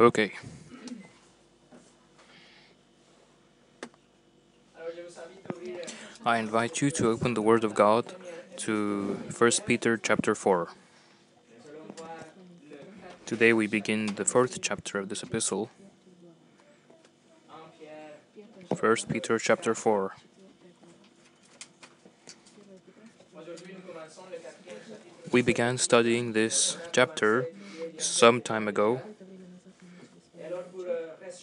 Okay. I invite you to open the Word of God to 1 Peter chapter 4. Today we begin the fourth chapter of this epistle. 1 Peter chapter 4. We began studying this chapter some time ago.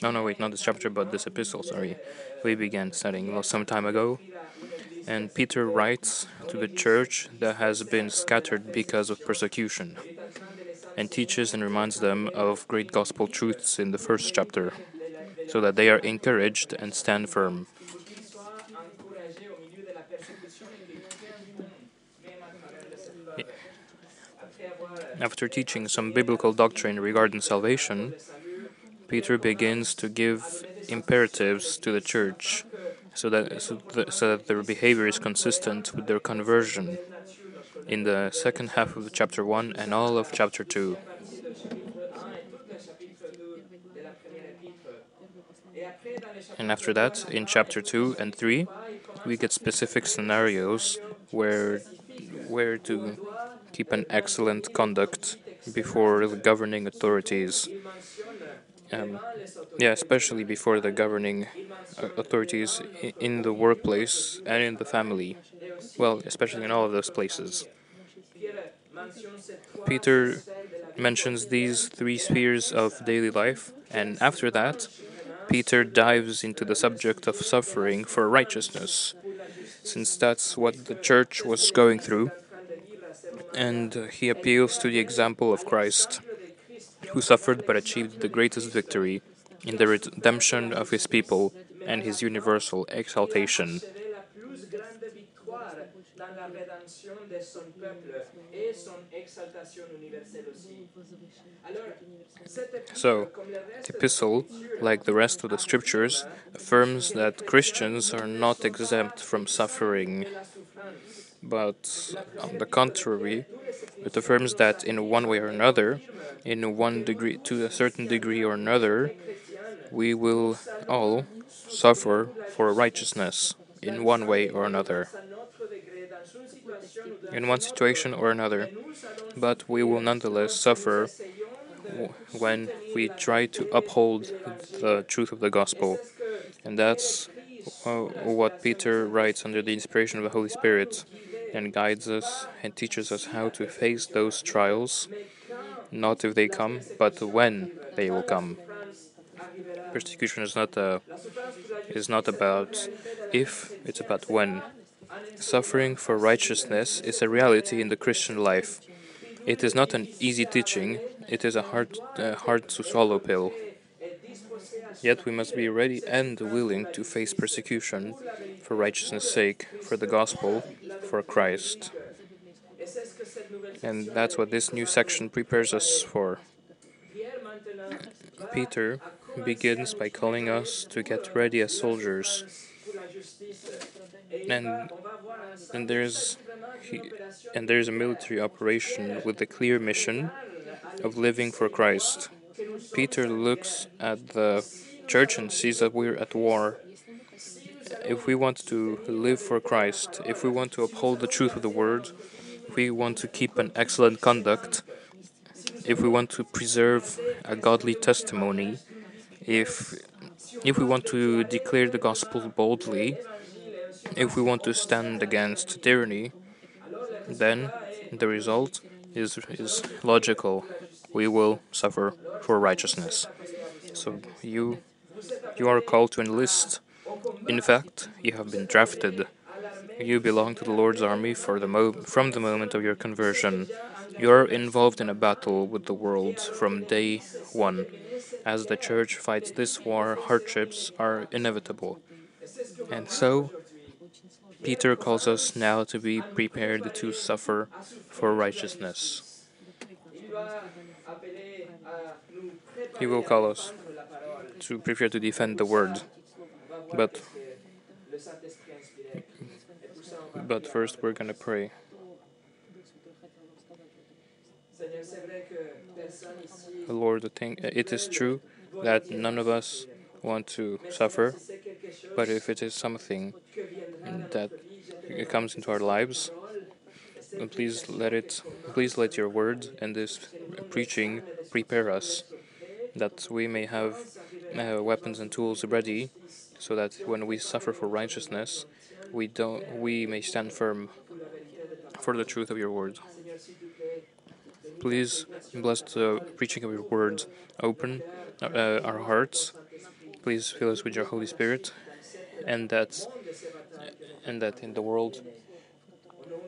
No, no, wait, not this chapter, but this epistle, sorry. We began studying some time ago. And Peter writes to the church that has been scattered because of persecution and teaches and reminds them of great gospel truths in the first chapter so that they are encouraged and stand firm. After teaching some biblical doctrine regarding salvation, Peter begins to give imperatives to the church so that, so so that their behavior is consistent with their conversion in the second half of chapter 1 and all of chapter 2. And after that, in chapter 2 and 3, we get specific scenarios where where to keep an excellent conduct before the governing authorities. Um, yeah, especially before the governing uh, authorities in the workplace and in the family. Well, especially in all of those places. Peter mentions these three spheres of daily life, and after that, Peter dives into the subject of suffering for righteousness, since that's what the church was going through, and he appeals to the example of Christ, who suffered but achieved the greatest victory in the redemption of his people and his universal exaltation. So, the epistle, like the rest of the scriptures, affirms that Christians are not exempt from suffering. But on the contrary, it affirms that in one way or another, in one degree, to a certain degree or another, we will all suffer for righteousness in one way or another in one situation or another, but we will nonetheless suffer when we try to uphold the truth of the gospel. And that's uh, what Peter writes under the inspiration of the Holy Spirit and guides us and teaches us how to face those trials, not if they come, but when they will come. Persecution is not a, is not about if, it's about when. Suffering for righteousness is a reality in the Christian life. It is not an easy teaching, it is a hard, uh, hard to swallow pill. Yet we must be ready and willing to face persecution for righteousness' sake, for the gospel, for Christ. And that's what this new section prepares us for. Peter begins by calling us to get ready as soldiers and and there's he, and there's a military operation with the clear mission of living for Christ. Peter looks at the church and sees that we're at war. If we want to live for Christ, if we want to uphold the truth of the word, if we want to keep an excellent conduct, if we want to preserve a godly testimony, if if we want to declare the gospel boldly, if we want to stand against tyranny, then the result is, is logical. We will suffer for righteousness. So you you are called to enlist. In fact, you have been drafted. You belong to the Lord's army the mo- from the moment of your conversion. You are involved in a battle with the world from day one. As the church fights this war, hardships are inevitable. And so, Peter calls us now to be prepared to suffer for righteousness. He will call us to prepare to defend the word. But but first we're going to pray. Lord, thing, it is true that none of us want to suffer, but if it is something that comes into our lives, please let it, please let your word and this preaching prepare us, that we may have uh, weapons and tools ready, so that when we suffer for righteousness, we don't, we may stand firm for the truth of your word. Please bless the preaching of your words. Open uh, our hearts. Please fill us with your Holy Spirit, and that and that in the world,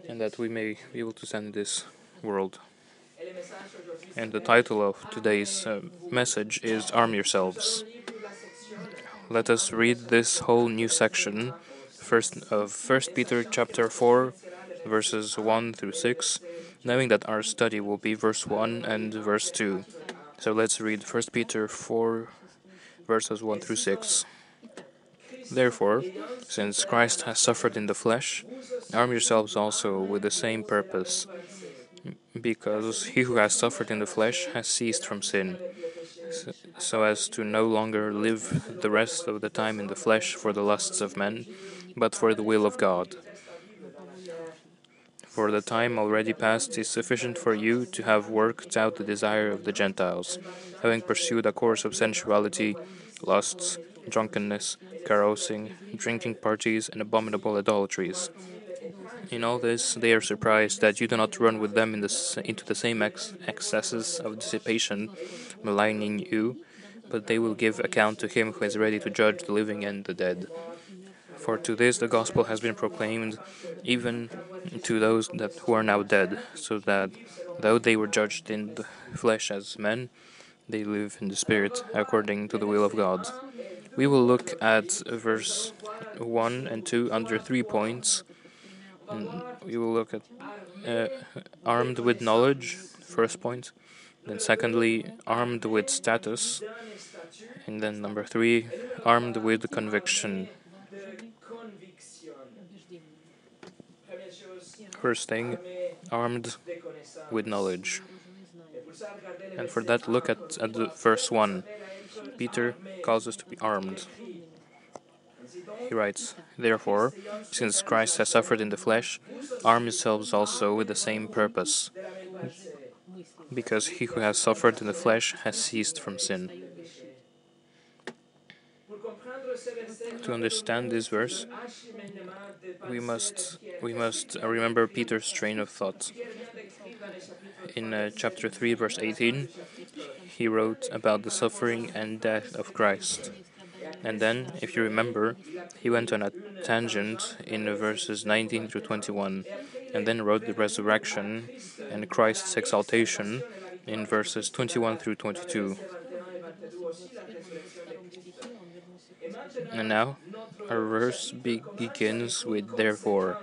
and that we may be able to in this world. And the title of today's uh, message is Arm Yourselves. Let us read this whole new section first of First Peter chapter 4 verses 1 through 6 knowing that our study will be verse 1 and verse 2. So let's read 1 Peter 4, verses 1 through 6. Therefore, since Christ has suffered in the flesh, arm yourselves also with the same purpose, because he who has suffered in the flesh has ceased from sin, so as to no longer live the rest of the time in the flesh for the lusts of men, but for the will of God for the time already past is sufficient for you to have worked out the desire of the Gentiles, having pursued a course of sensuality, lusts, drunkenness, carousing, drinking parties, and abominable idolatries. In all this, they are surprised that you do not run with them in the, into the same ex excesses of dissipation, maligning you, but they will give account to him who is ready to judge the living and the dead. For to this the gospel has been proclaimed, even to those that who are now dead, so that though they were judged in the flesh as men, they live in the spirit according to the will of God. We will look at verse 1 and 2 under three points. And we will look at uh, armed with knowledge, first point. Then, secondly, armed with status. And then, number three, armed with conviction. First thing, armed with knowledge. And for that, look at, at the verse 1. Peter calls us to be armed. He writes, Therefore, since Christ has suffered in the flesh, arm yourselves also with the same purpose, because he who has suffered in the flesh has ceased from sin. To understand this verse, we must we must remember Peter's train of thought. In uh, chapter 3 verse 18, he wrote about the suffering and death of Christ. And then, if you remember, he went on a tangent in verses 19 through 21, and then wrote the resurrection and Christ's exaltation in verses 21 through 22. And now, our verse begins with therefore,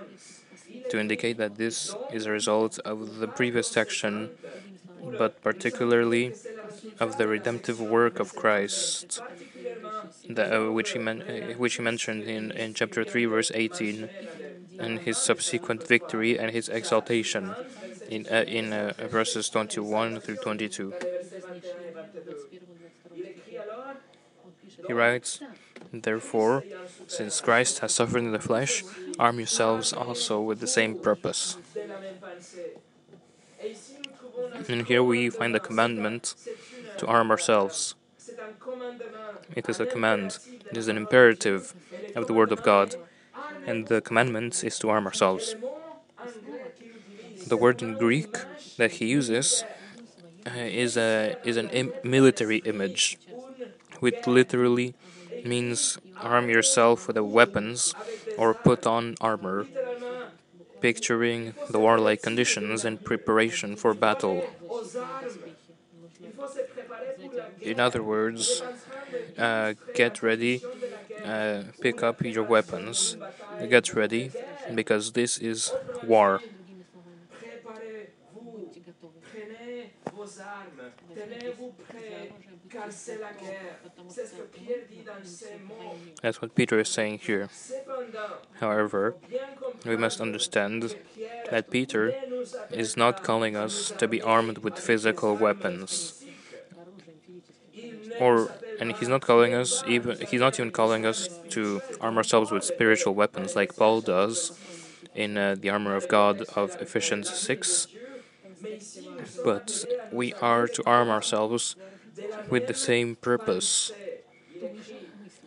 to indicate that this is a result of the previous section, but particularly of the redemptive work of Christ, the, uh, which, he men- uh, which he mentioned in, in chapter 3, verse 18, and his subsequent victory and his exaltation in, uh, in uh, verses 21 through 22. He writes, Therefore, since Christ has suffered in the flesh, arm yourselves also with the same purpose. And here we find the commandment to arm ourselves. It is a command, it is an imperative of the Word of God, and the commandment is to arm ourselves. The word in Greek that he uses uh, is a is an Im- military image, which literally means arm yourself with weapons or put on armor, picturing the warlike conditions and preparation for battle. In other words, uh, get ready, uh, pick up your weapons, get ready, because this is war. That's what Peter is saying here. However, we must understand that Peter is not calling us to be armed with physical weapons. Or, and he's not calling us even he's not even calling us to arm ourselves with spiritual weapons like Paul does in uh, the armor of God of Ephesians 6, mais ici nous sommes but we are to arm ourselves with the same purpose.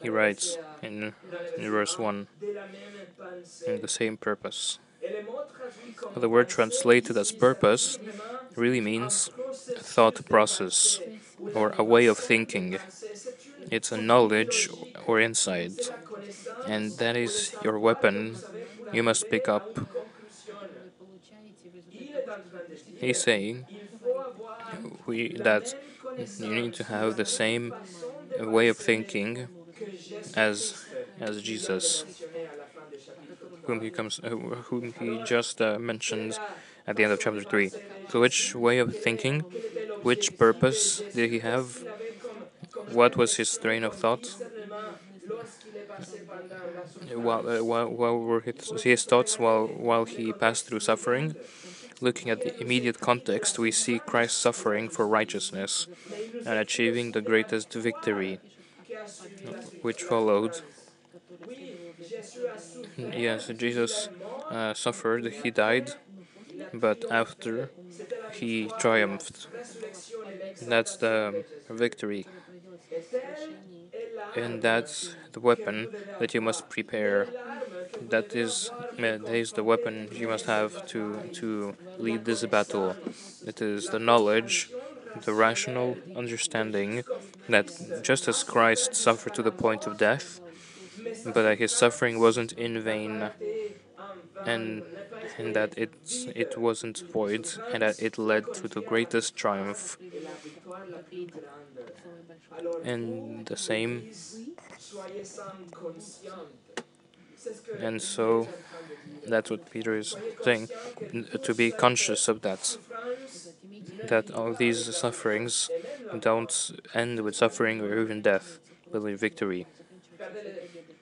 He writes in, in verse 1 de la même pensée. in the same purpose. The word translated as purpose really means thought process or a way of thinking. It's a knowledge or insight, and that is your weapon you must pick up. He's saying we, that you need to have the same way of thinking as as Jesus, whom he comes, uh, whom he just uh, mentioned at the end of chapter three. So, which way of thinking, which purpose did he have? What was his train of thought? What, uh, were his, his thoughts while while he passed through suffering? Looking at the immediate context, we see Christ suffering for righteousness and achieving the greatest victory, which followed. Yes, Jesus uh, suffered, he died, but after he triumphed. That's the victory, and that's the weapon that you must prepare. That is, that is the weapon you must have to to lead this battle. It is the knowledge, the rational understanding that just as Christ suffered to the point of death, but that his suffering wasn't in vain, and and that it it wasn't void, and that it led to the greatest triumph. And the same, and so that's what Peter is saying, to be conscious of that, that all these sufferings don't end with suffering or even death, but with victory.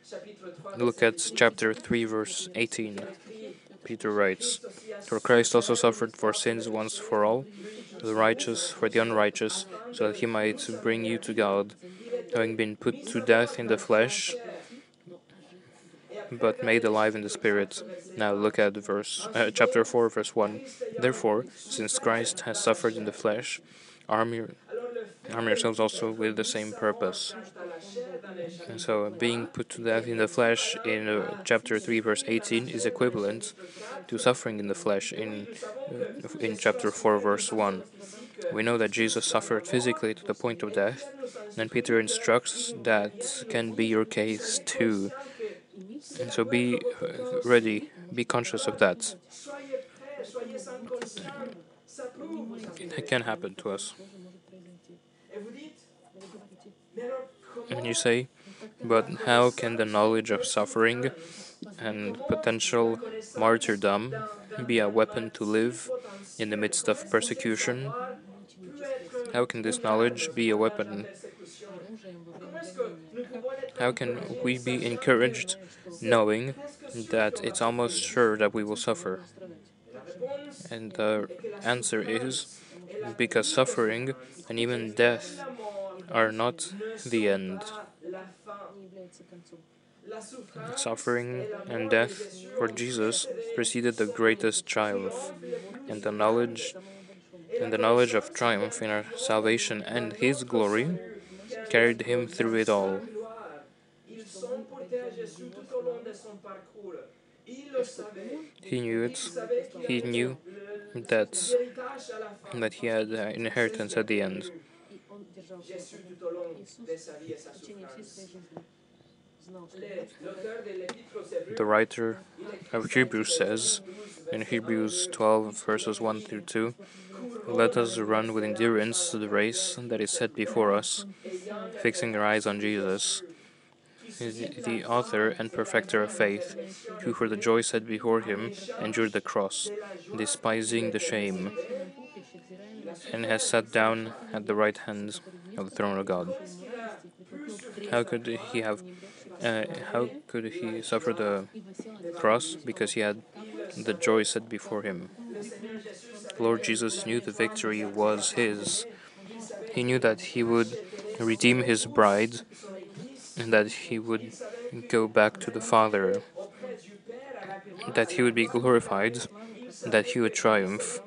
Regardez le chapitre 3, Look at chapter 3, verse 18. Peter writes, For Christ also suffered for sins once for all, the righteous for the unrighteous, so that he might bring you to God, having been put to death in the flesh, but made alive in the spirit. Now look at verse uh, chapter 4 verse 1. Therefore, since Christ has suffered in the flesh, arm, your, arm yourselves also with the same purpose. And so, being put to death in the flesh in uh, chapter 3, verse 18, is equivalent to suffering in the flesh in, uh, in chapter 4, verse 1. We know that Jesus suffered physically to the point of death, and Peter instructs that can be your case too. And so, be uh, ready, be conscious of that. It can happen to us. And you say, but how can the knowledge of suffering and potential martyrdom be a weapon to live in the midst of persecution? How can this knowledge be a weapon? How can we be encouraged knowing that it's almost sure that we will suffer? And the answer is because suffering and even death are not the end. Suffering and death for Jesus preceded the greatest triumph, and the knowledge and the knowledge of triumph in our salvation and his glory carried him through it all. He knew it. He knew that that he had inheritance at the end. Jésus tout au long de sa vie et sa souffrance. Les- L'auteur de l'épître aux Hébreux, The writer of Hebrews says in Hebrews 12 verses 1 through 2, Let us run with endurance the race that is set before us, fixing our eyes on Jesus, the the author and perfecter of faith, who for the joy set before him endured the cross, despising the shame, and has sat down at the right hand of the throne of God. How could he have? Uh, how could he suffer the cross? Because he had the joy set before him. Lord Jesus knew the victory was his. He knew that he would redeem his bride and that he would go back to the Father, that he would be glorified, that he would triumph.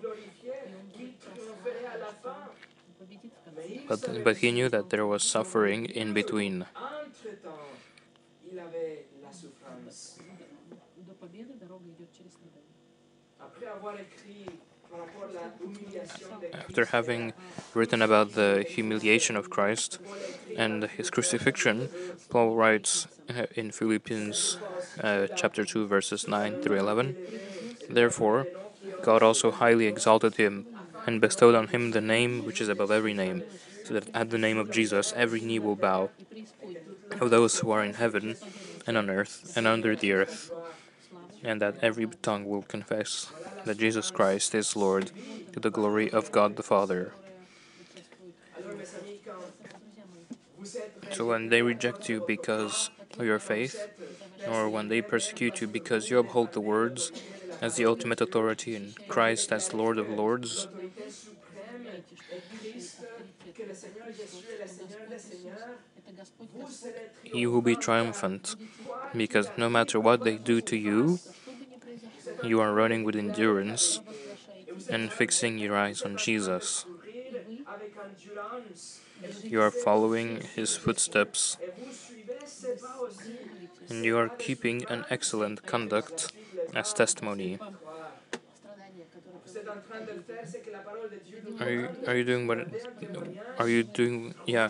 But, but he knew that there was suffering in between. After having written about the humiliation of Christ and his crucifixion, Paul writes uh, in Philippians uh, chapter 2 verses 9 through 11, Therefore, God also highly exalted him and bestowed on him the name which is above every name, so that at the name of Jesus every knee will bow, of those who are in heaven and on earth and under the earth, and that every tongue will confess that Jesus Christ is Lord to the glory of God the Father. So when they reject you because of your faith, or when they persecute you because you uphold the words as the ultimate authority and Christ as Lord of Lords, you will be triumphant, because no matter what they do to you, you are running with endurance and fixing your eyes on Jesus. You are following his footsteps, and you are keeping an excellent conduct as testimony. Are you, are you doing what? Are you doing? Yeah.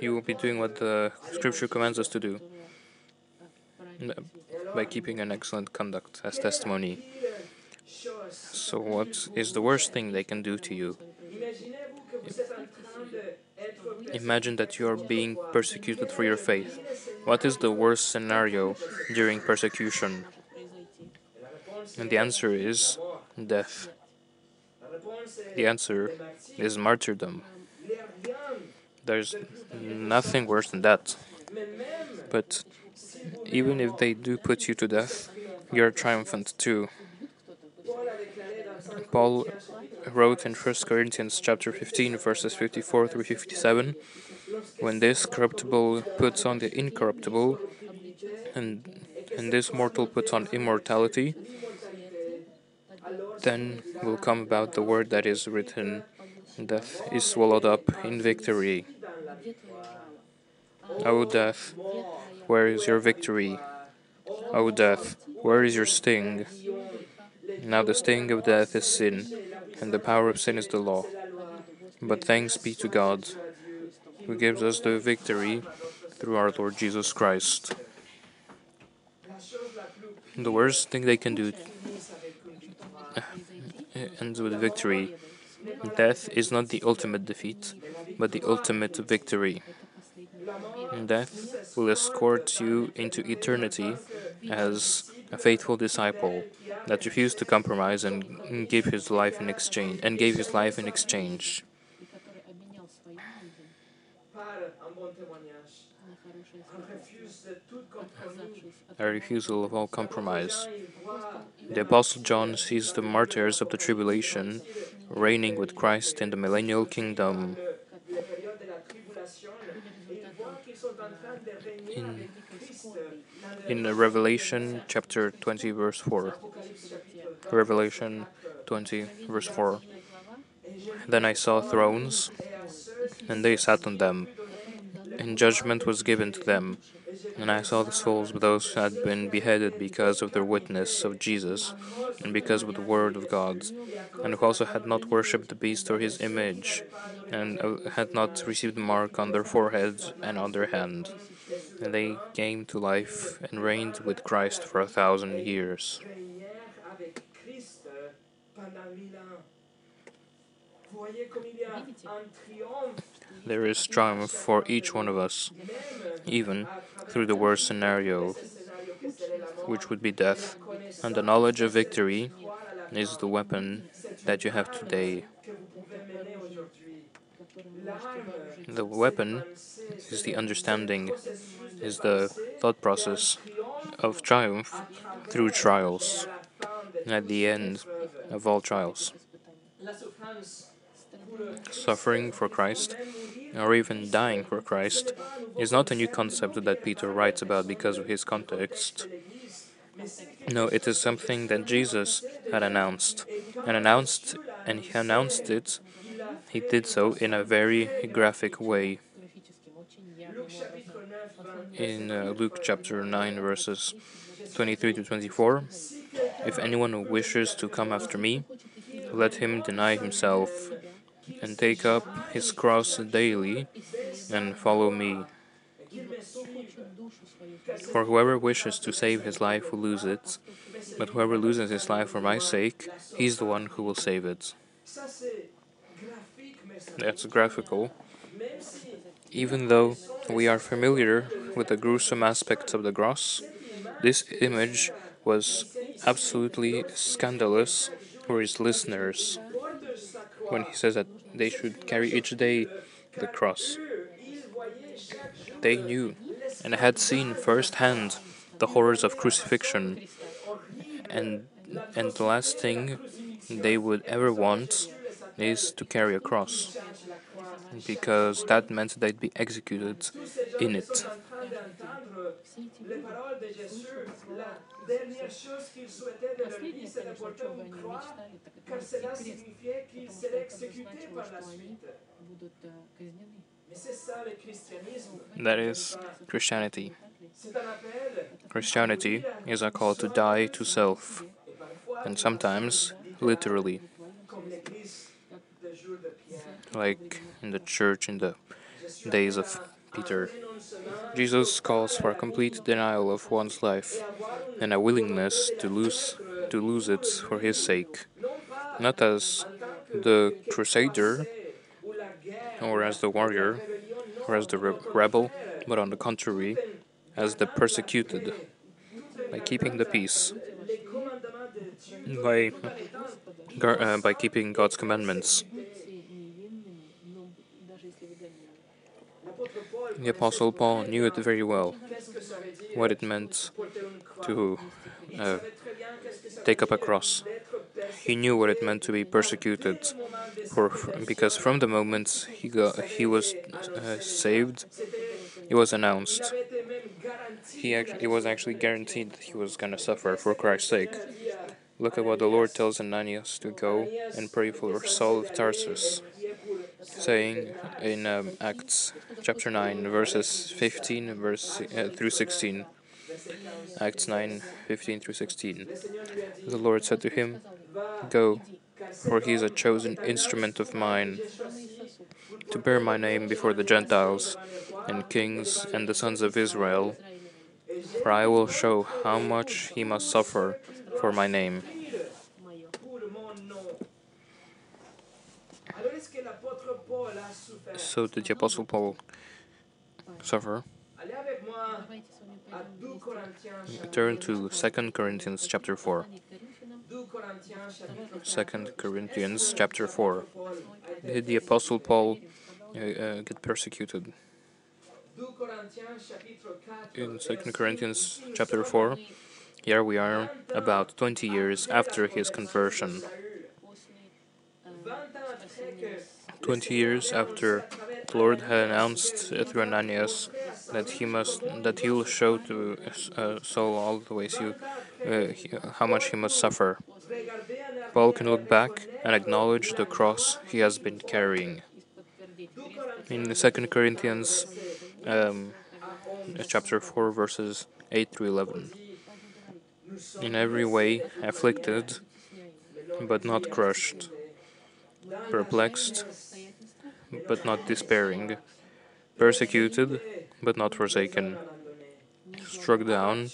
You will be doing what the scripture commands us to do by keeping an excellent conduct as testimony. So, what is the worst thing they can do to you? Imagine that you are being persecuted for your faith. What is the worst scenario during persecution? And the answer is death. The answer is martyrdom. There's nothing worse than that. But even if they do put you to death, you're triumphant too. Paul wrote in 1 Corinthians chapter 15 verses 54 through 57 when this corruptible puts on the incorruptible and and this mortal puts on immortality then will come about the word that is written death is swallowed up in victory. O death where is your victory? O death where is your sting? Now the sting of death is sin, and the power of sin is the law. But thanks be to God, who gives us the victory through our Lord Jesus Christ. The worst thing they can do uh, ends with victory. Death is not the ultimate defeat, but the ultimate victory. Death will escort you into eternity as a faithful disciple that refused to compromise and give his life in exchange and gave his life in exchange. A refusal of all compromise. The Apostle John sees the martyrs of the tribulation reigning with Christ in the millennial kingdom. In, in Revelation chapter 20, verse 4. Revelation 20, verse 4. Then I saw thrones, and they sat on them, and judgment was given to them. And I saw the souls of those who had been beheaded because of their witness of Jesus, and because of the word of God, and who also had not worshipped the beast or his image, and uh, had not received the mark on their foreheads and on their hand. And they came to life and reigned with Christ for a thousand years. There is triumph for each one of us, even through the worst scenario, which would be death, and the knowledge of victory is the weapon that you have today. The weapon is the understanding, is the thought process of triumph through trials, at the end of all trials. La souffrance pour le Suffering for Christ, or even dying for Christ, is not a new concept that Peter writes about because of his context. No, it is something that Jesus had announced, and announced, and he announced it. He did so in a very graphic way Luc chapitre 9, 20. in uh, Luke chapter 9, verses 23 to 24. If anyone wishes to come after me, let him deny himself and take up his cross daily and follow me. For whoever wishes to save his life will lose it, but whoever loses his life for my sake, he's the one who will save it. That's graphical. Even though we are familiar with the gruesome aspects of the cross, this image was absolutely scandalous for his listeners when he says that they should carry each day the cross. They knew and had seen firsthand the horrors of crucifixion, and and the last thing they would ever want is to carry a cross, because that meant they'd be executed in it dernière chose de leur vie, c'est de porter une croix, car cela signifiait qu'ils seraient exécutés par la suite. That is Christianity. Christianity is a call to die to self, and sometimes literally. Like in the church in the days of Peter. Jesus calls for a complete denial of one's life and a willingness to lose to lose it for his sake, not as the crusader or as the warrior or as the re- rebel, but on the contrary, as the persecuted, by keeping the peace, by uh, by keeping God's commandments. The Apostle Paul knew it very well, what it meant to uh, take up a cross. He knew what it meant to be persecuted, for, because from the moment he got, he was uh, saved, it was announced. He it was actually guaranteed that he was going to suffer for Christ's sake. Look at what the Lord tells Ananias to go and pray for Saul of Tarsus, saying in um, Acts chapter 9, verses 15 verse, uh, through 16. Acts 9, 15 through 16. The Lord said to him, Go, for he is a chosen instrument of mine to bear my name before the Gentiles and kings and the sons of Israel. For I will show how much he must suffer for my name. so did the Apostle Paul suffer. Turn to 2 Corinthians chapter 4. 2 Corinthians chapter 4. Did the Apostle Paul uh, uh, get persecuted? In 2 Corinthians chapter 4, here we are about 20 years after his conversion. 20 ans après que 20 years after the Lord had announced through Ananias that he must that he will show to uh, Saul all the ways you uh, he, how much he must suffer. Paul can look back and acknowledge the cross he has been carrying. In the Second Corinthians, um, chapter four, verses eight through eleven. In every way afflicted, but not crushed, perplexed, but not despairing, persecuted, but not forsaken, struck down,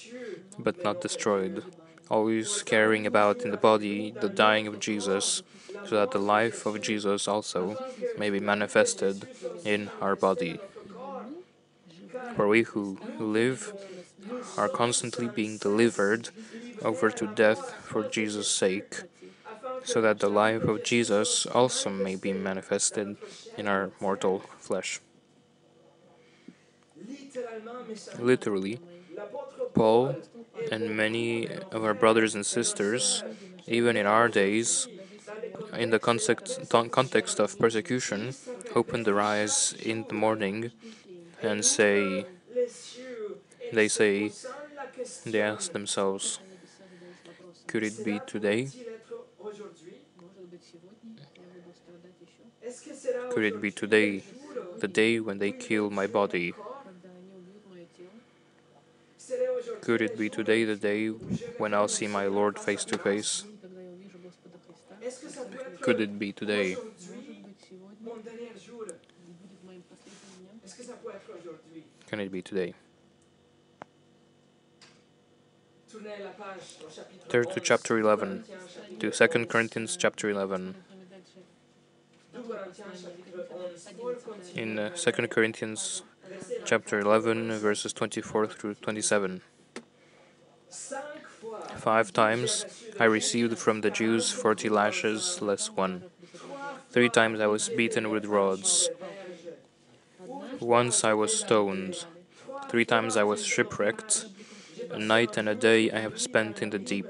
but not destroyed, always carrying about in the body the dying of Jesus, so that the life of Jesus also may be manifested in our body. For we who live are constantly being delivered over to death for Jesus' sake, so that the life of Jesus also may be manifested in our mortal flesh. Literally, Paul and many of our brothers and sisters, even in our days, in the context, of persecution, open their eyes in the morning and say, they say, they ask themselves, could it be today? Could it be today, the day when they kill my body? Could it be today, the day when I'll see my Lord face to face? Could it be today? Can it be today? Turn to chapter 11, to 2 Corinthians chapter 11. In uh, 2 Corinthians chapter 11, verses 24 through 27. Five times I received from the Jews forty lashes less one. Three times I was beaten with rods. Once I was stoned. Three times I was shipwrecked. A night and a day I have spent in the deep.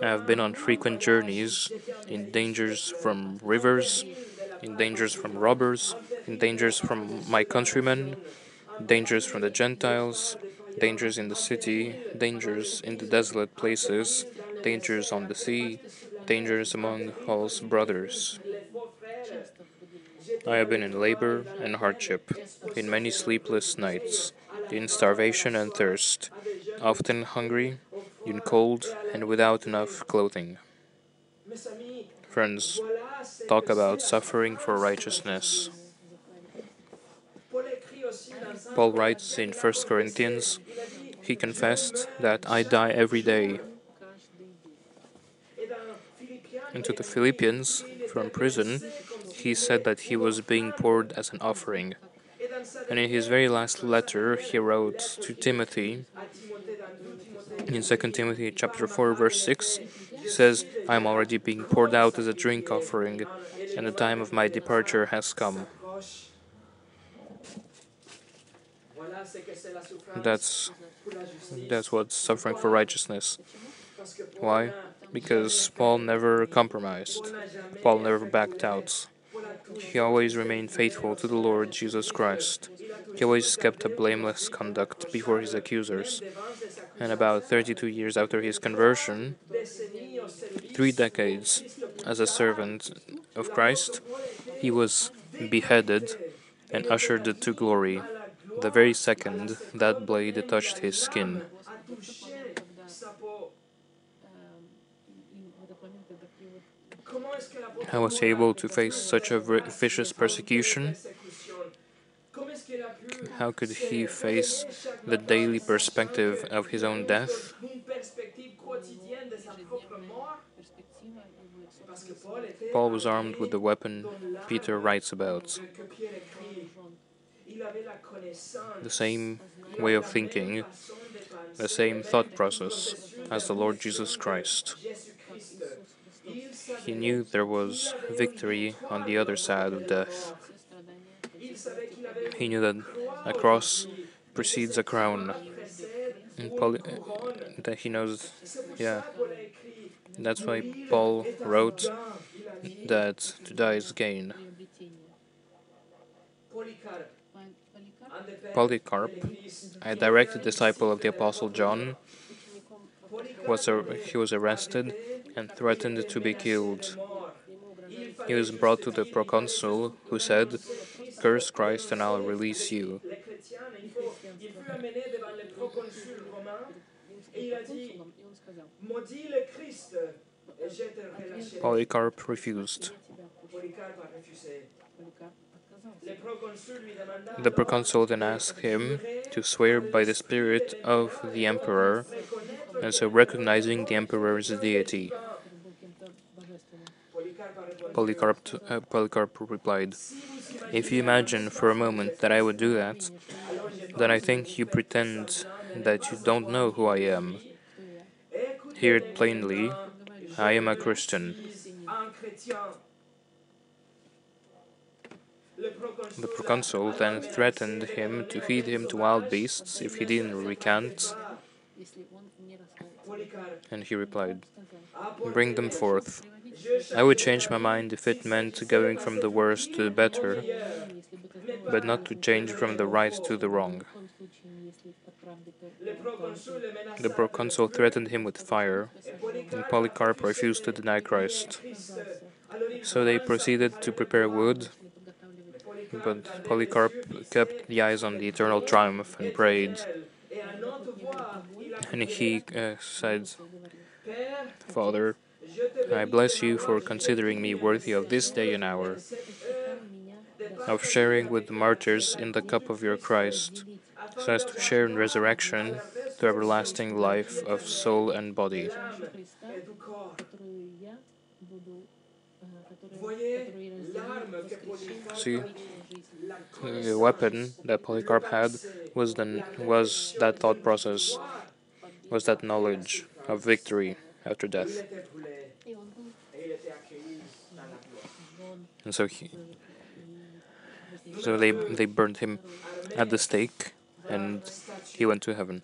I have been on frequent journeys, in dangers from rivers, in dangers from robbers, in dangers from my countrymen, dangers from the Gentiles, dangers in the city, dangers in the desolate places, dangers on the sea, dangers among false brothers. I have been in labor and hardship, in many sleepless nights, in starvation and thirst, often hungry, in cold, and without enough clothing. Friends, talk about suffering for righteousness. Paul writes in 1 Corinthians, he confessed that I die every day. And to the Philippians, from prison, he said that he was being poured as an offering. And in his very last letter, he wrote to Timothy, in 2 Timothy chapter 4 verse 6 he says i am already being poured out as a drink offering and the time of my departure has come. That's that's what's suffering for righteousness. Why? Because paul never compromised. Paul never backed out. He always remained faithful to the lord jesus christ. He always kept a blameless conduct before his accusers and about 32 years after his conversion, three decades as a servant of Christ, he was beheaded and ushered to glory. The very second that blade touched his skin. I was able to face such a vicious persecution? how could he face the daily perspective of his own death? Paul was armed with the weapon Peter writes about. The same way of thinking, the same thought process as the Lord Jesus Christ. He knew there was victory on the other side of death he knew that a cross precedes a crown. Paul, uh, that he knows, yeah. That's why Paul wrote that to die is gain. Polycarp, a direct disciple of the Apostle John, was he was arrested and threatened to be killed. He was brought to the proconsul, who said, Curse Christ and I'll release you. Polycarp refused. The proconsul then asked him to swear by the spirit of the emperor, and so recognizing the emperor's deity. Polycarp, uh, Polycarp replied, If you imagine for a moment that I would do that, then I think you pretend that you don't know who I am. Hear it plainly I am a Christian. The proconsul then threatened him to feed him to wild beasts if he didn't recant, and he replied, Bring them forth. I would change my mind if it meant going from the worst to the better, but not to change from the right to the wrong. The proconsul threatened him with fire, and Polycarp refused to deny Christ. So they proceeded to prepare wood, but Polycarp kept the eyes on the eternal triumph and prayed. And he uh, said, Father, I bless you for considering me worthy of this day and hour, of sharing with the martyrs in the cup of your Christ, so as to share in resurrection the everlasting life of soul and body. See, the weapon that Polycarp had was, the, was that thought process, was that knowledge of victory after death. And so he, so they they burned him at the stake, and he went to heaven.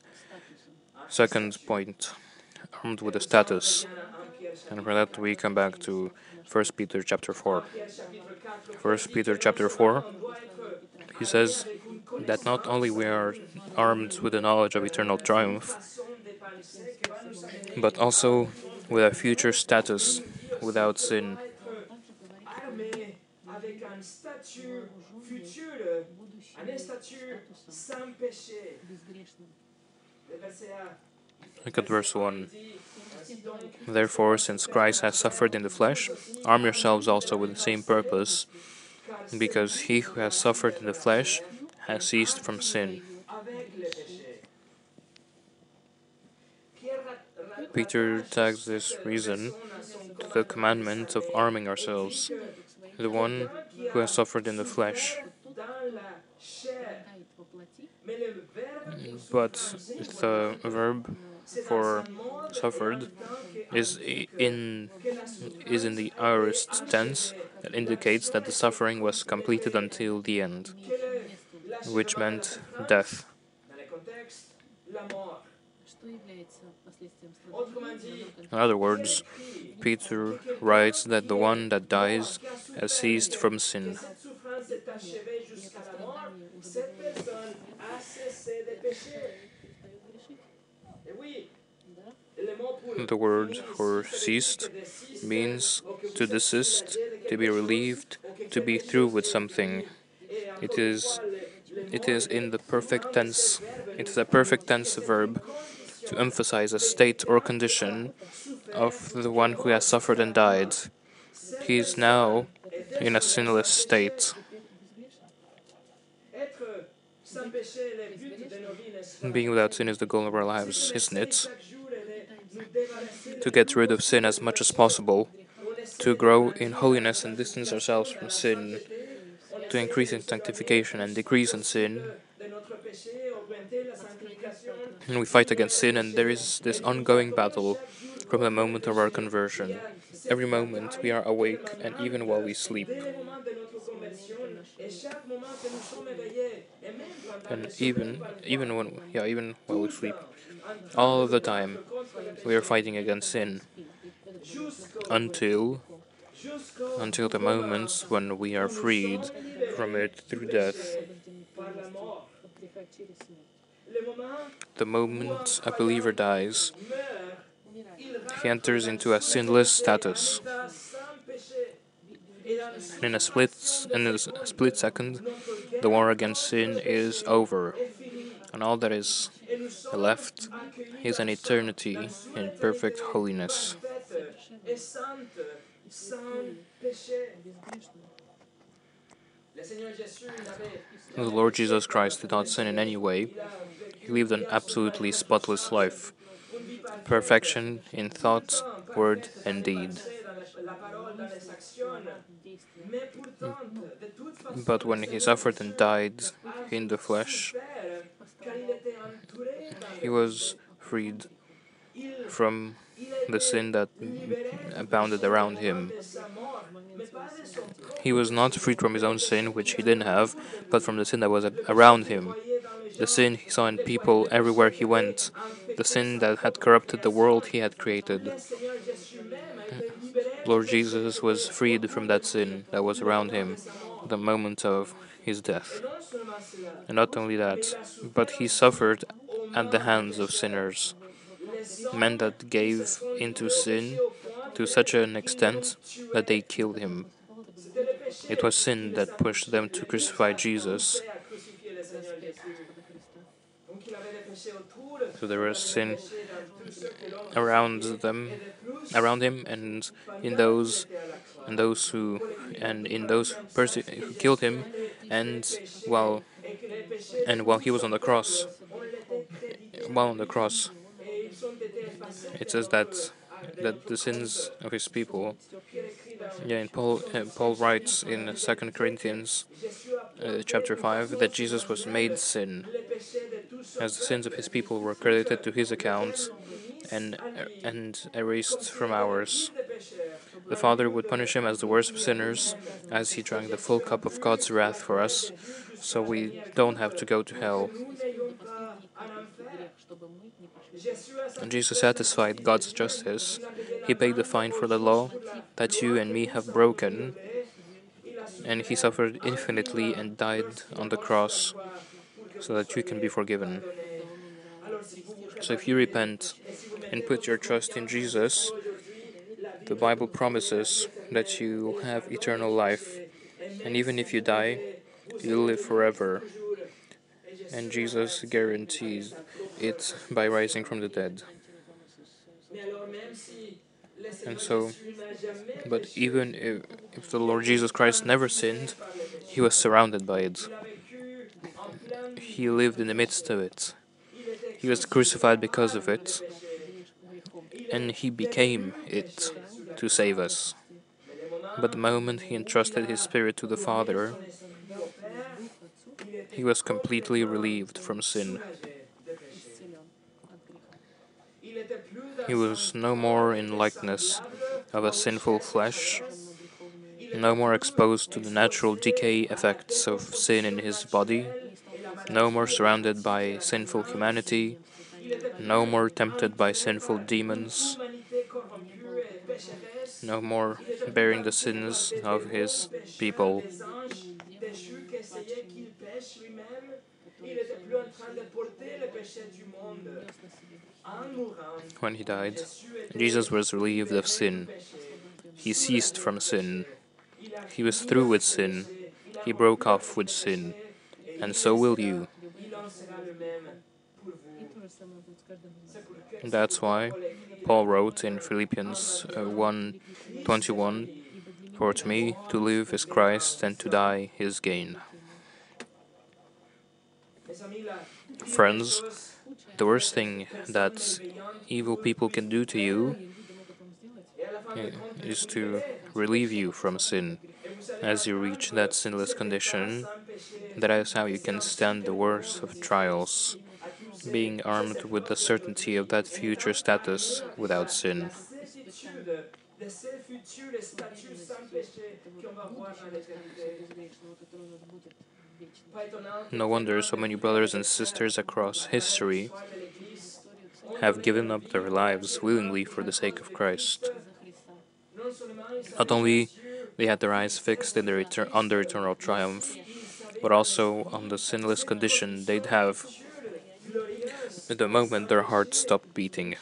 Second point, armed with a status, and for that we come back to First Peter chapter four. First Peter chapter four, he says that not only we are armed with the knowledge of eternal triumph, but also with a future status without sin. Look at verse 1. Therefore, since Christ has suffered in the flesh, arm yourselves also with the same purpose, because he who has suffered in the flesh has ceased from sin Peter tags this reason to the commandment of arming ourselves, the one who has suffered in the flesh. But the verb for suffered is in is in the aorist tense that indicates that the suffering was completed until the end, which meant death. In other words, Peter writes that the one that dies has ceased from sin. The word for ceased means to desist, to be relieved, to be through with something. It is it is in the perfect tense. It is a perfect tense verb to emphasize a state or condition of the one who has suffered and died. He is now in a sinless state. Being without sin is the goal of our lives, isn't it? To get rid of sin as much as possible, to grow in holiness and distance ourselves from sin, to increase in sanctification and decrease in sin. de notre péché, augmenter la sanctification. And we fight against sin, and there is this ongoing battle from the moment of our conversion. Every moment we are awake, and even while we sleep. And even even when yeah, even while we sleep, all of the time we are fighting against sin until until the moments when we are freed from it through death. The moment a believer dies, he enters into a sinless status. And in a split, in a split second, the war against sin is over, and all that is left is an eternity in perfect holiness. The Lord Jesus Christ did not sin in any way. He lived an absolutely spotless life, perfection in thought, word, and deed. But when he suffered and died in the flesh, he was freed from the sin that abounded around him. He was not freed from his own sin, which he didn't have, but from the sin that was around him. The sin he saw in people everywhere he went. The sin that had corrupted the world he had created. Lord Jesus was freed from that sin that was around him the moment of his death. And not only that, but he suffered at the hands of sinners, men that gave into sin to such an extent that they killed him. It was sin that pushed them to crucify Jesus. So there was sin around them, around him, and in those, and those who, and in those who, who killed him, and while, and while he was on the cross, while on the cross, it says that that the sins of his people. Yeah, and Paul uh, Paul writes in Second Corinthians uh, chapter five that Jesus was made sin, as the sins of his people were credited to his accounts and, and erased from ours. The Father would punish him as the worst of sinners, as he drank the full cup of God's wrath for us, so we don't have to go to hell. And Jesus satisfied God's justice. He paid the fine for the law that you and me have broken, and he suffered infinitely and died on the cross so that you can be forgiven. So if you repent and put your trust in Jesus, the Bible promises that you have eternal life. And even if you die, you'll live forever. And Jesus guarantees it by rising from the dead. And so, but even if, if the Lord Jesus Christ never sinned, he was surrounded by it he lived in the midst of it. He was crucified because of it, and he became it to save us. But the moment he entrusted his spirit to the Father, he was completely relieved from sin. He was no more in likeness of a sinful flesh, no more exposed to the natural decay effects of sin in his body, no more surrounded by sinful humanity, no more tempted by sinful demons, no more bearing the sins of his people. When he died, Jésus was relieved of sin. He ceased from sin. He was through with sin. He broke off with sin and so will you. That's why Paul wrote in Philippians uh, 1:21, For to me to live is Christ, and to die is gain. Friends, the worst thing that evil people can do to you is to relieve you from sin. As you reach that sinless condition, that is how you can stand the worst of trials, being armed with the certainty of that future status without sin. No wonder so many brothers and sisters across history have given up their lives willingly for the sake of Christ. Not only they had their eyes fixed their on their eternal triumph, but also on the sinless condition they'd have the moment their heart stopped beating.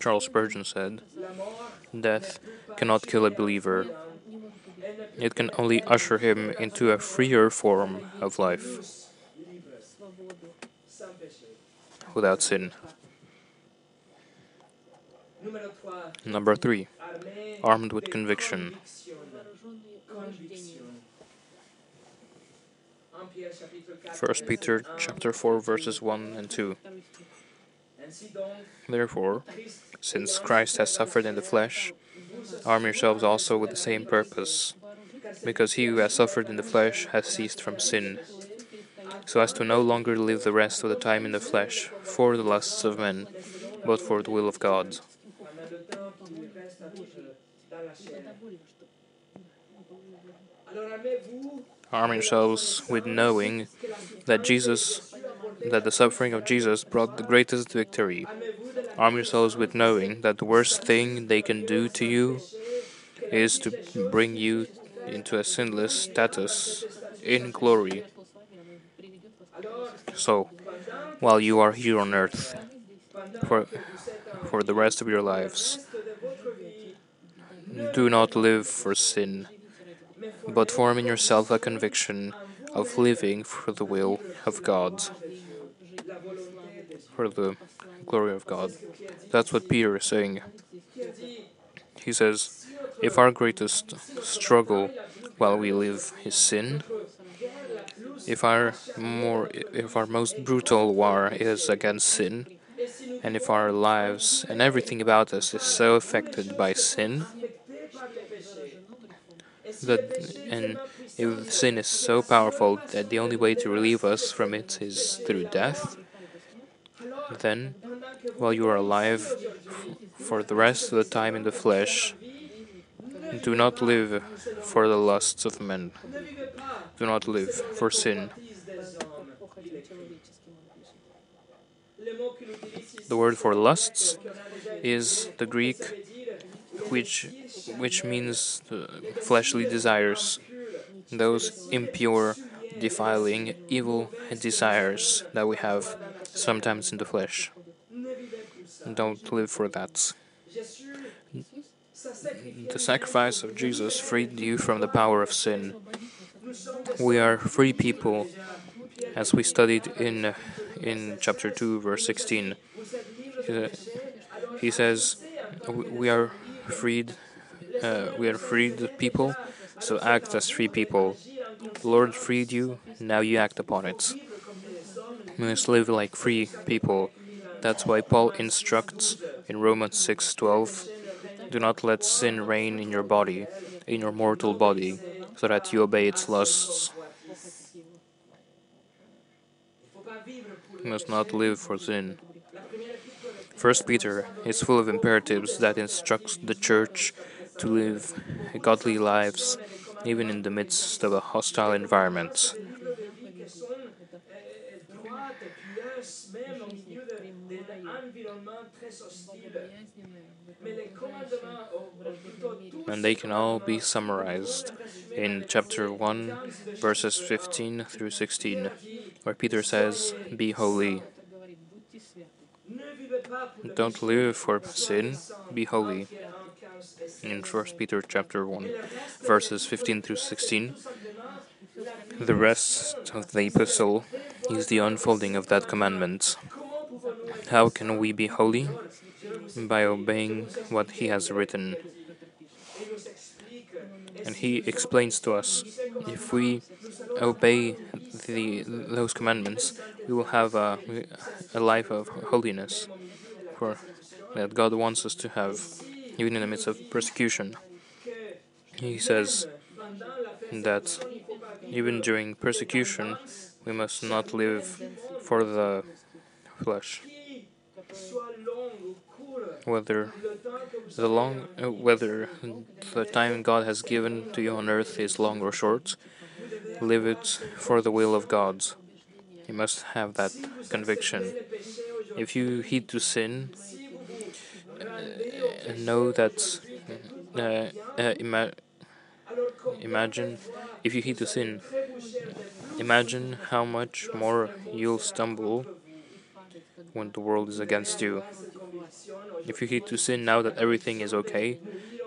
Charles Spurgeon said, Death cannot kill a believer. It can only usher him into a freer form of life without sin. Number three, armed with conviction. First Peter chapter 4 verses 1 and 2. Therefore, since Christ has suffered in the flesh, arm yourselves also with the same purpose, because he who has suffered in the flesh has ceased from sin, so as to no longer live the rest of the time in the flesh, for the lusts of men, but for the will of God. Arm yourselves with knowing that Jesus, that the suffering of Jesus brought the greatest victory. Arm yourselves with knowing that the worst thing they can do to you is to bring you into a sinless status in glory. So, while you are here on earth, for, for the rest of your lives, reste de votre vie, do not live for sin, but form in yourself a conviction of living for the will of God, for the glory of God. That's what Peter is saying. He says, if our greatest struggle while we live is sin, if our more if our most brutal war is against sin, and if our lives and everything about us is so affected by sin, affecté par le péché, that and if sin is so powerful that the only way to relieve us from it is through death, then while you are alive for the rest of the time in the flesh, do not live for the lusts of men. Do not live for sin. The word for lusts is the Greek which which means fleshly desires, those impure, defiling, evil desires that we have sometimes in the flesh. Don't live for that. The sacrifice of Jesus freed you from the power of sin. We are free people, as we studied in in chapter two, verse sixteen. vous êtes libres Uh, He says, "We we are freed. Uh, we are freed people, so act as free people. Lord freed you. Now you act upon it. We must live like free people. That's why Paul instructs in Romans six twelve, "Do not let sin reign in your body, in your mortal body, so that you obey its lusts." You must not live for sin. la première épître de First Peter is full of imperatives that instructs the church to live godly lives even in the midst of a hostile environment. And they can all be summarized in chapter 1, verses 15 through 16, where Peter says, Be holy. Don't live for sin, be holy. péché en 15 et 16. In 1 Peter chapter 1, verses 15 through 16, the rest of the epistle is the unfolding of that commandment. How can we be holy? By obeying what he has written. And he explains to us if we obey the, those commandments, we will have a, a life of holiness that God wants us to have, even in the midst of persecution. He says that even during persecution, we must not live for the flesh, whether the long whether the time God has given to you on earth is long or short, live it for the will of God. You must have that conviction. If you heed to sin, uh, know that. Uh, uh, ima- imagine if you heed to sin, imagine how much more you'll stumble when the world is against you. If you heed to sin now that everything is okay,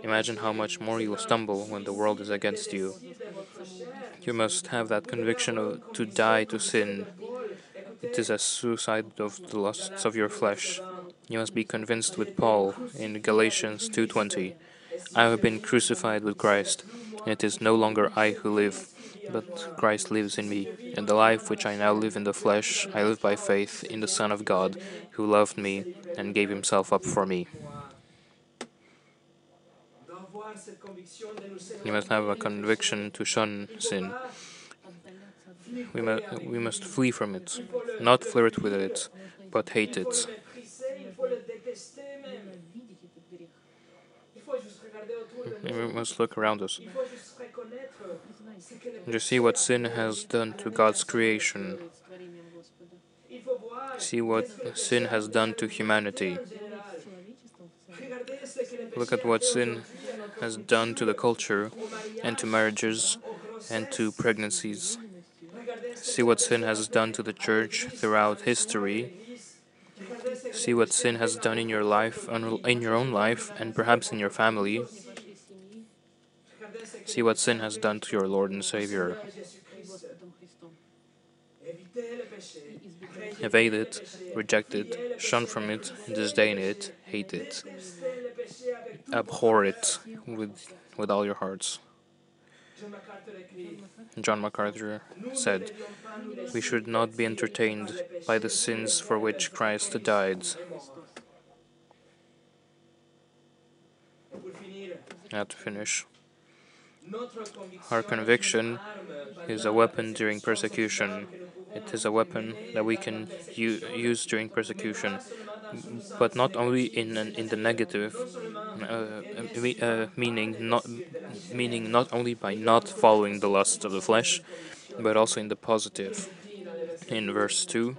imagine how much more you'll stumble when the world is against you. You must have that conviction of, to die to sin. It is a suicide of the lusts of your flesh. You must be convinced with Paul in Galatians 2:20. I have been crucified with Christ, and it is no longer I who live, but Christ lives in me. And the life which I now live in the flesh, I live by faith in the Son of God, who loved me and gave himself up for me. You must have a conviction to shun sin. We, mu we must flee from it, not flirt with it, but hate it. We must look around us to see what sin has done to God's creation. See what sin has done to humanity. Look at what sin has done to the culture and to marriages and to pregnancies see what sin has done to the church throughout history. See what sin has done in your life, in your own life, and perhaps in your family. See what sin has done to your Lord and Savior. Evade it, reject it, shun from it, disdain it, hate it, abhor it with, with all your hearts. John MacArthur said, We should not be entertained by the sins for which Christ died. Now to finish, Our conviction is a weapon during persecution. It is a weapon that we can use during persecution, but not only in in the negative, uh, uh, meaning not meaning not only by not following the lusts of the flesh, but also in the positive. In verse 2,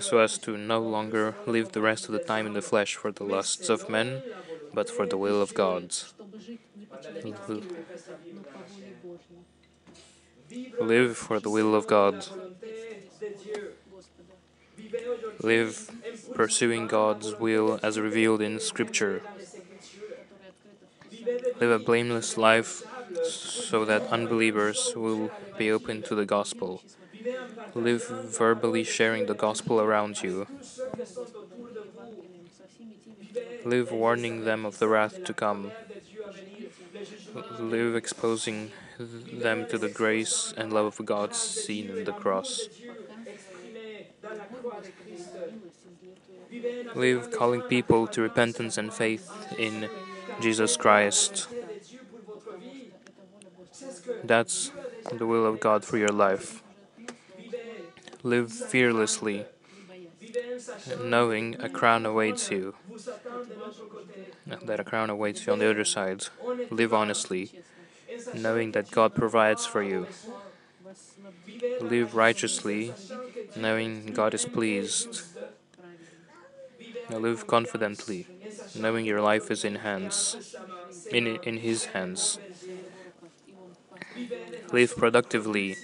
so as to no longer live the rest of the time in the flesh for the lusts of men, but for the will of God. Live for the will of God. Live pursuing God's will as revealed in Scripture live a blameless life so that unbelievers will be open to the gospel. Live verbally sharing the gospel around you. Live warning them of the wrath to come. Live exposing them to the grace and love of God seen in the cross. Live calling people to repentance and faith in Jesus Christ. That's the will of God for your life. Live fearlessly, knowing a crown awaits you. That a crown awaits you on the other side. Live honestly, knowing that God provides for you. Live righteously, knowing God is pleased. Live confidently knowing your life is in hands, in, in His hands. Live productively,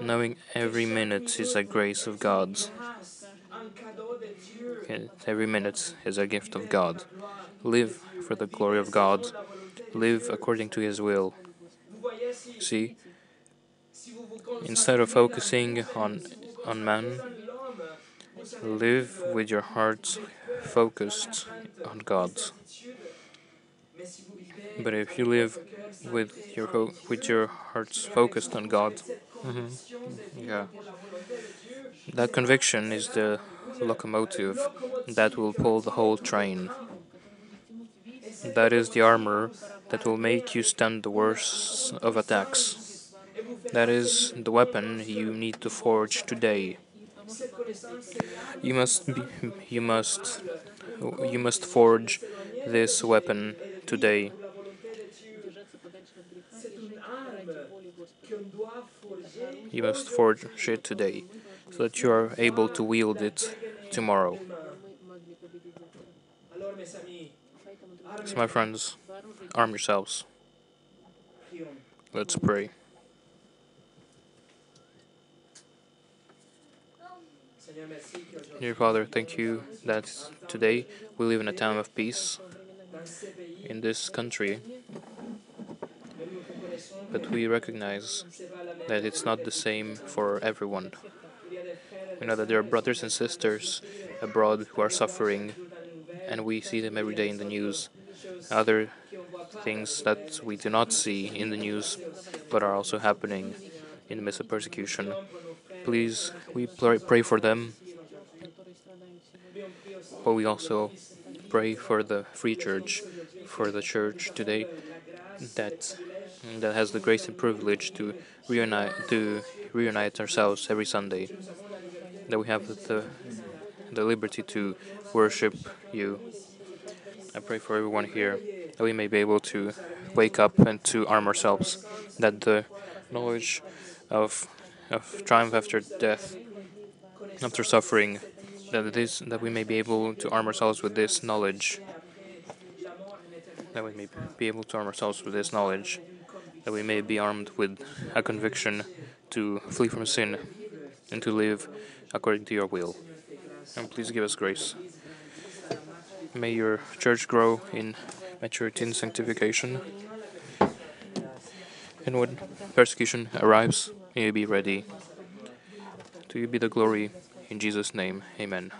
knowing every minute is a grace of God. Every minute is a gift of God. Live for the glory of God. Live according to His will. See, instead of focusing on on man, live with your heart focused on God. certitude. Mais si vous vivez But if you live with your ho- with your hearts focused on God, de vivre yeah, pour la volonté de Dieu, that conviction is the locomotive that will pull the whole train. That is the armor that will make you stand the worst of attacks. That is the weapon you need to forge today. You must be, you must you must forge this weapon today. You must forge it today so that you are able to wield it tomorrow. So, my friends, arm yourselves. Let's pray. Dear Father, thank you that today we live in a time of peace in this country, but we recognize that it's not the same for everyone. We know that there are brothers and sisters abroad who are suffering, and we see them every day in the news. Other things that we do not see in the news but are also happening in the midst of persecution. Please, we pray for them. But we also pray for the free church, for the church today that that has the grace and privilege to reunite to reunite ourselves every Sunday. That we have the the liberty to worship you. I pray for everyone here that we may be able to wake up and to arm ourselves, that the knowledge of of triumph after death, after suffering, that this that we may be able to arm ourselves with this knowledge, that we may be able to arm ourselves with this knowledge, that we may be armed with a conviction to flee from sin and to live according to your will. And please give us grace. May your church grow in maturity and sanctification. And when persecution arrives, may you be ready. To you be the glory. In Jesus' name, amen.